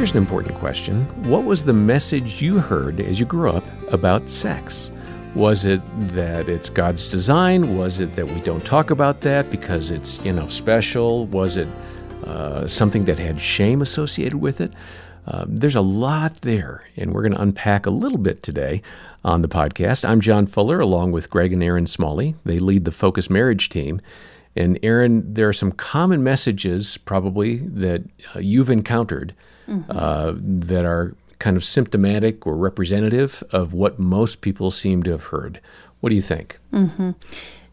Here's an important question What was the message you heard as you grew up about sex? Was it that it's God's design? Was it that we don't talk about that because it's, you know, special? Was it uh, something that had shame associated with it? Uh, there's a lot there, and we're going to unpack a little bit today on the podcast. I'm John Fuller, along with Greg and Erin Smalley. They lead the Focus Marriage team. And Erin, there are some common messages probably that uh, you've encountered mm-hmm. uh, that are kind of symptomatic or representative of what most people seem to have heard. What do you think? Mm-hmm.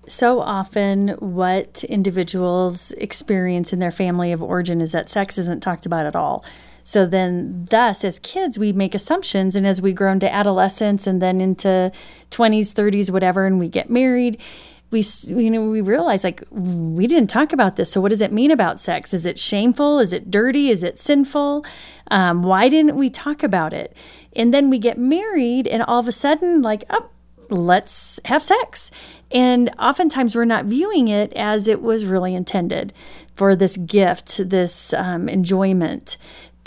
So often, what individuals experience in their family of origin is that sex isn't talked about at all. So then, thus, as kids, we make assumptions, and as we grow into adolescence and then into 20s, 30s, whatever, and we get married, we you know we realize like we didn't talk about this. So what does it mean about sex? Is it shameful? Is it dirty? Is it sinful? Um, why didn't we talk about it? And then we get married and all of a sudden like oh let's have sex. And oftentimes we're not viewing it as it was really intended for this gift this um, enjoyment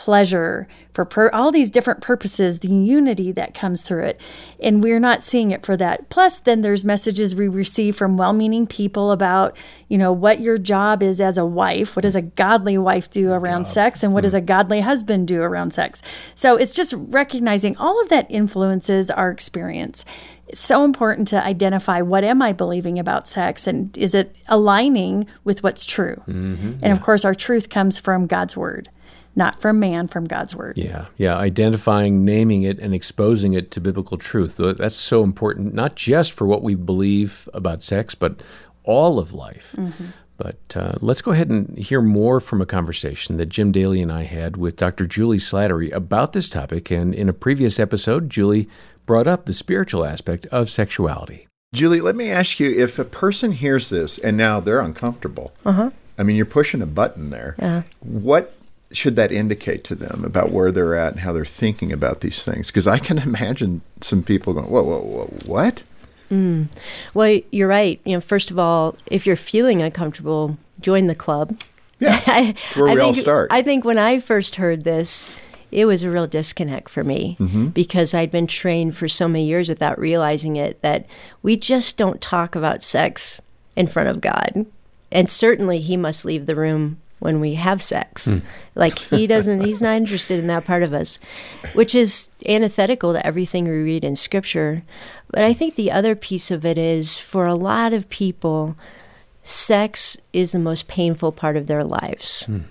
pleasure, for per- all these different purposes, the unity that comes through it. And we're not seeing it for that. Plus, then there's messages we receive from well meaning people about, you know, what your job is as a wife. What does a godly wife do around job. sex? And what mm. does a godly husband do around sex? So it's just recognizing all of that influences our experience. It's so important to identify what am I believing about sex and is it aligning with what's true? Mm-hmm, and yeah. of course, our truth comes from God's word not from man, from God's word. Yeah, yeah. Identifying, naming it, and exposing it to biblical truth. That's so important, not just for what we believe about sex, but all of life. Mm-hmm. But uh, let's go ahead and hear more from a conversation that Jim Daly and I had with Dr. Juli Slattery about this topic. And in a previous episode, Juli brought up the spiritual aspect of sexuality. Juli, let me ask you if a person hears this and now they're uncomfortable, uh-huh. I mean, you're pushing a button there. Yeah. What should that indicate to them about where they're at and how they're thinking about these things? Because I can imagine some people going, "Whoa, whoa, whoa, what?" Mm. Well, you're right. You know, first of all, if you're feeling uncomfortable, join the club. Yeah, that's where I we think, all start. I think when I first heard this, it was a real disconnect for me mm-hmm. because I'd been trained for so many years without realizing it that we just don't talk about sex in front of God. And certainly he must leave the room when we have sex. Mm. Like he doesn't, he's not interested in that part of us, which is antithetical to everything we read in scripture. But I think the other piece of it is for a lot of people, sex is the most painful part of their lives. Mm.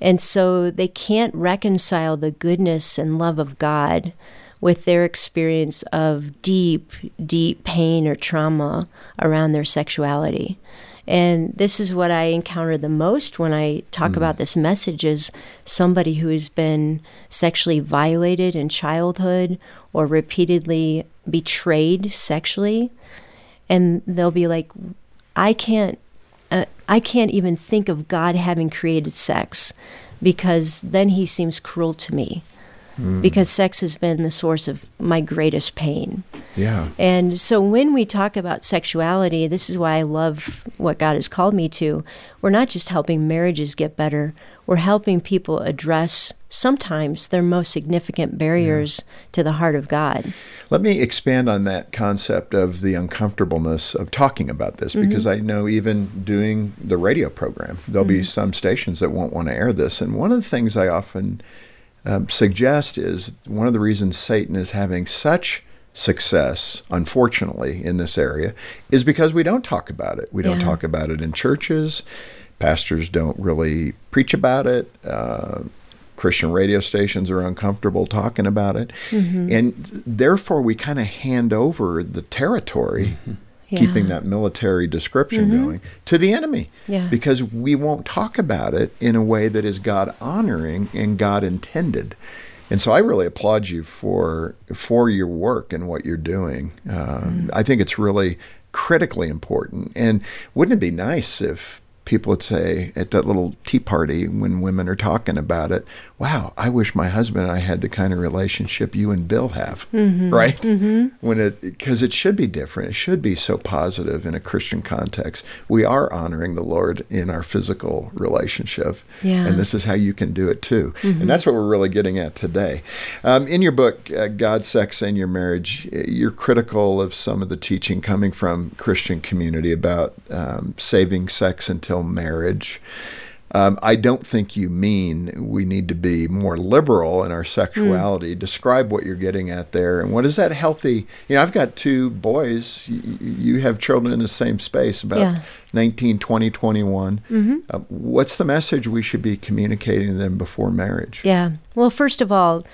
And so they can't reconcile the goodness and love of God with their experience of deep, deep pain or trauma around their sexuality. And this is what I encounter the most when I talk mm. about this message is somebody who has been sexually violated in childhood or repeatedly betrayed sexually. And they'll be like, I can't, uh, I can't even think of God having created sex because then he seems cruel to me mm. because sex has been the source of my greatest pain. Yeah. And so when we talk about sexuality, this is why I love what God has called me to. We're not just helping marriages get better, we're helping people address sometimes their most significant barriers yeah. to the heart of God. Let me expand on that concept of the uncomfortableness of talking about this mm-hmm. because I know even doing the radio program, there'll mm-hmm. be some stations that won't want to air this. And one of the things I often um, suggest is one of the reasons Satan is having such success, unfortunately, in this area is because we don't talk about it. We don't yeah. talk about it in churches. Pastors don't really preach about it. Uh, Christian radio stations are uncomfortable talking about it. Mm-hmm. And therefore, we kind of hand over the territory. Mm-hmm yeah. keeping that military description mm-hmm. going to the enemy yeah. because we won't talk about it in a way that is God honoring and God intended. And so I really applaud you for for your work and what you're doing. Um, mm. I think it's really critically important. And wouldn't it be nice if people would say at that little tea party when women are talking about it, wow, I wish my husband and I had the kind of relationship you and Bill have, mm-hmm. right? Mm-hmm. When it, because it should be different. It should be so positive in a Christian context. We are honoring the Lord in our physical relationship. Yeah. And this is how you can do it too. Mm-hmm. And that's what we're really getting at today. Um, in your book, uh, God, Sex, and Your Marriage, you're critical of some of the teaching coming from Christian community about um, saving sex until marriage. Um, I don't think you mean we need to be more liberal in our sexuality. Mm. Describe what you're getting at there, and what is that healthy? You know, I've got two boys. You, you have children in the same space, about yeah. 19, 20, 21. Mm-hmm. Uh, what's the message we should be communicating to them before marriage? Yeah. Well, first of all,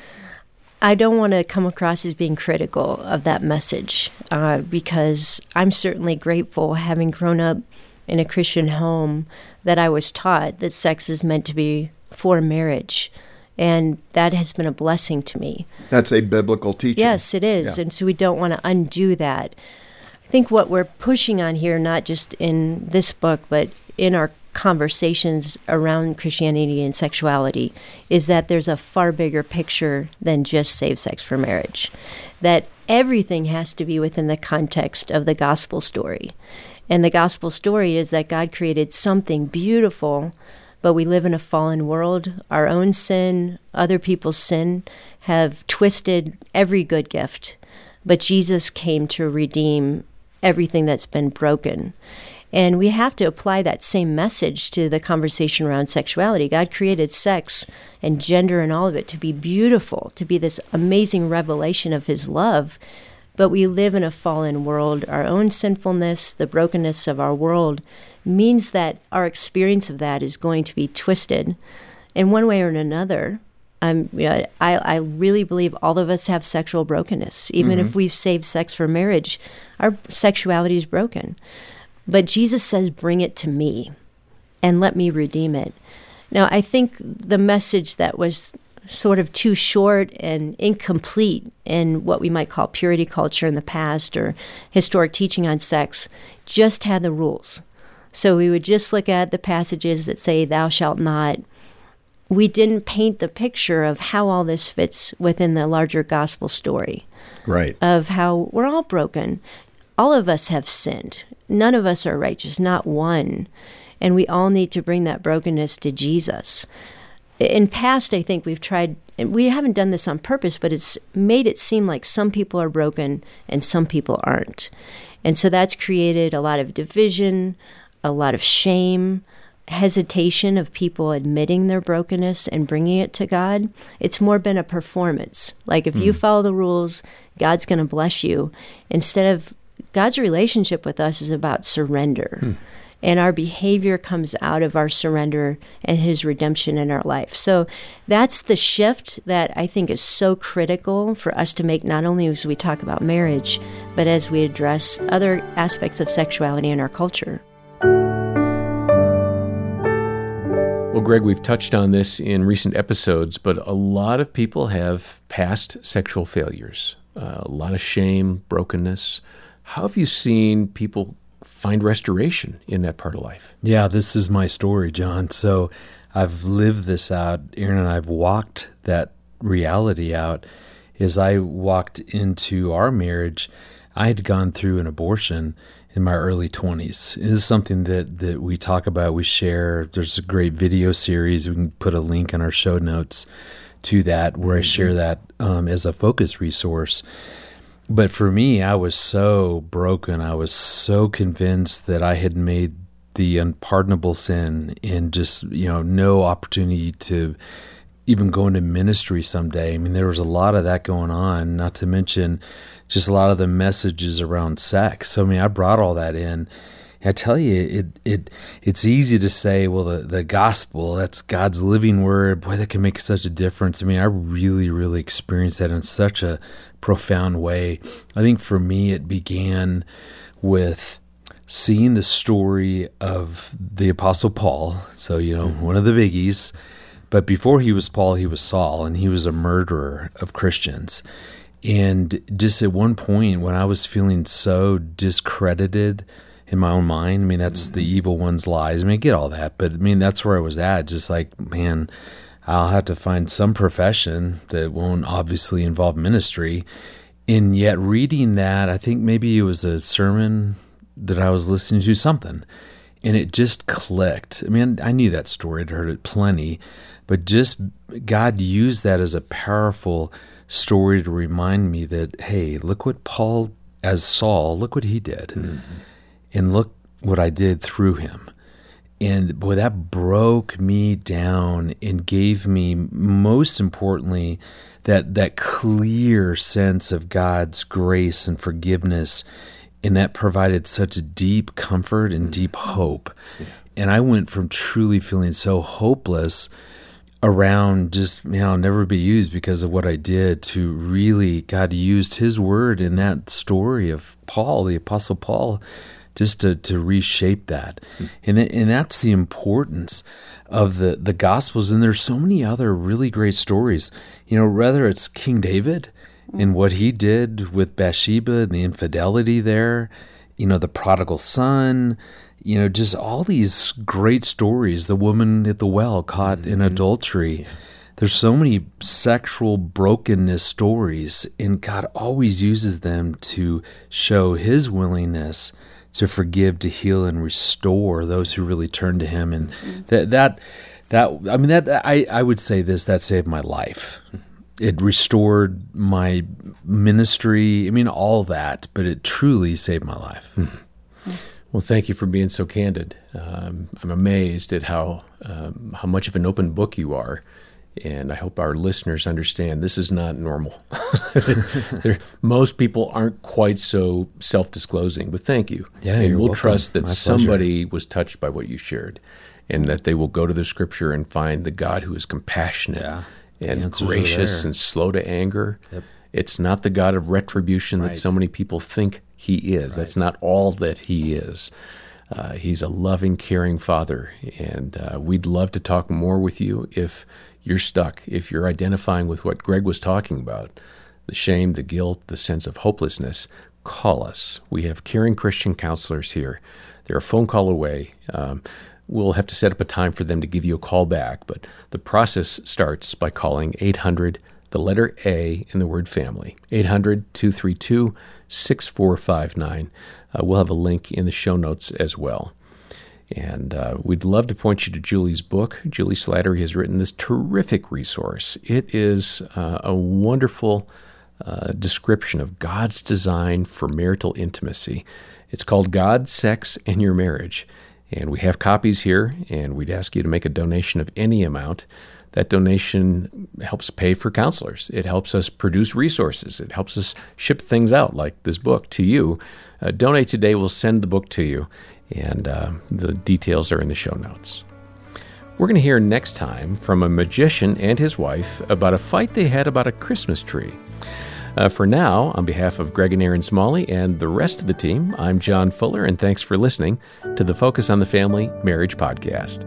I don't want to come across as being critical of that message uh, because I'm certainly grateful having grown up in a Christian home that I was taught that sex is meant to be for marriage. And that has been a blessing to me. That's a biblical teaching. Yes, it is. Yeah. And so we don't want to undo that. I think what we're pushing on here, not just in this book, but in our conversations around Christianity and sexuality, is that there's a far bigger picture than just save sex for marriage. That everything has to be within the context of the gospel story. And the gospel story is that God created something beautiful, but we live in a fallen world. Our own sin, other people's sin, have twisted every good gift. But Jesus came to redeem everything that's been broken. And we have to apply that same message to the conversation around sexuality. God created sex and gender and all of it to be beautiful, to be this amazing revelation of His love. But we live in a fallen world. Our own sinfulness, the brokenness of our world, means that our experience of that is going to be twisted in one way or in another. I'm, I, I really believe all of us have sexual brokenness. Even mm-hmm. if we've saved sex for marriage, our sexuality is broken. But Jesus says, Bring it to me and let me redeem it. Now, I think the message that was sort of too short and incomplete in what we might call purity culture in the past or historic teaching on sex just had the rules. So we would just look at the passages that say, Thou shalt not. We didn't paint the picture of how all this fits within the larger gospel story. Right. Of how we're all broken. All of us have sinned. None of us are righteous, not one. And we all need to bring that brokenness to Jesus in past, I think we've tried, and we haven't done this on purpose, but it's made it seem like some people are broken and some people aren't. And so that's created a lot of division, a lot of shame, hesitation of people admitting their brokenness and bringing it to God. It's more been a performance. Like if mm. you hmm. follow the rules, God's going to bless you. Instead of God's relationship with us is about surrender. Mm and our behavior comes out of our surrender and his redemption in our life. So that's the shift that I think is so critical for us to make not only as we talk about marriage, but as we address other aspects of sexuality in our culture. Well, Greg, we've touched on this in recent episodes, but a lot of people have past sexual failures, uh, a lot of shame, brokenness. How have you seen people find restoration in that part of life. Yeah, this is my story, John. So I've lived this out. Erin and I've walked that reality out. As I walked into our marriage, I had gone through an abortion in my early 20s. This is something that, that we talk about, we share. There's a great video series. We can put a link in our show notes to that where I share mm-hmm. that um, as a focus resource. But for me, I was so broken. I was so convinced that I had made the unpardonable sin and just, you know, no opportunity to even go into ministry someday. I mean, there was a lot of that going on, not to mention just a lot of the messages around sex. So, I mean, I brought all that in. I tell you, it it it's easy to say, well, the, the gospel, that's God's living word. Boy, that can make such a difference. I mean, I really, really experienced that in such a profound way. I think for me, it began with seeing the story of the Apostle Paul. So, you know, mm-hmm. one of the biggies. But before he was Paul, he was Saul, and he was a murderer of Christians. And just at one point, when I was feeling so discredited in my own mind. I mean, that's the evil one's lies. I mean, I get all that, but I mean, that's where I was at. Just like, man, I'll have to find some profession that won't obviously involve ministry. And yet, reading that, I think maybe it was a sermon that I was listening to, something, and it just clicked. I mean, I knew that story, I'd heard it plenty, but just God used that as a powerful story to remind me that, hey, look what Paul, as Saul, look what he did. Mm-hmm. And look what I did through him. And boy, that broke me down and gave me, most importantly, that that clear sense of God's grace and forgiveness, and that provided such deep comfort and deep mm-hmm. hope. Yeah. And I went from truly feeling so hopeless around just you know never be used because of what I did to really God used His word in that story of Paul, the Apostle Paul, just to, to reshape that. Mm. And, and that's the importance of the, the Gospels. And there's so many other really great stories. You know, whether it's King David and what he did with Bathsheba and the infidelity there, you know, the prodigal son, you know, just all these great stories. The woman at the well caught mm-hmm. in adultery. Yeah. There's so many sexual brokenness stories, and God always uses them to show his willingness to forgive, to heal, and restore those who really turn to Him. And that that that I mean that I I would say this that saved my life. It restored my ministry. I mean all that, but it truly saved my life. Mm-hmm. Well, thank you for being so candid. Um, I'm amazed at how um, how much of an open book you are and I hope our listeners understand this is not normal. most people aren't quite so self disclosing, but thank you. Yeah, and we'll welcome. trust that My somebody pleasure. was touched by what you shared and that they will go to the scripture and find the God who is compassionate yeah. and gracious and slow to anger. Yep. It's not the God of retribution right. that so many people think he is. Right. That's not all that he is. Uh, he's a loving, caring father, and uh, we'd love to talk more with you if you're stuck. If you're identifying with what Greg was talking about, the shame, the guilt, the sense of hopelessness, call us. We have caring Christian counselors here. They're a phone call away. Um, we'll have to set up a time for them to give you a call back, but the process starts by calling 800, the letter A in the word family, 800 232 6459. Uh, we'll have a link in the show notes as well. And uh, we'd love to point you to Juli's book. Juli Slattery has written this terrific resource. It is uh, a wonderful uh, description of God's design for marital intimacy. It's called God, Sex, and Your Marriage. And we have copies here, and we'd ask you to make a donation of any amount. That donation helps pay for counselors. It helps us produce resources. It helps us ship things out, like this book, to you. Uh, donate today, we'll send the book to you and uh, the details are in the show notes. We're going to hear next time from a magician and his wife about a fight they had about a Christmas tree. Uh, for now, on behalf of Greg and Erin Smalley and the rest of the team, I'm John Fuller, and thanks for listening to the Focus on the Family Marriage Podcast.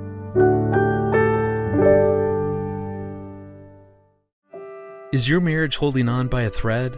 Is your marriage holding on by a thread?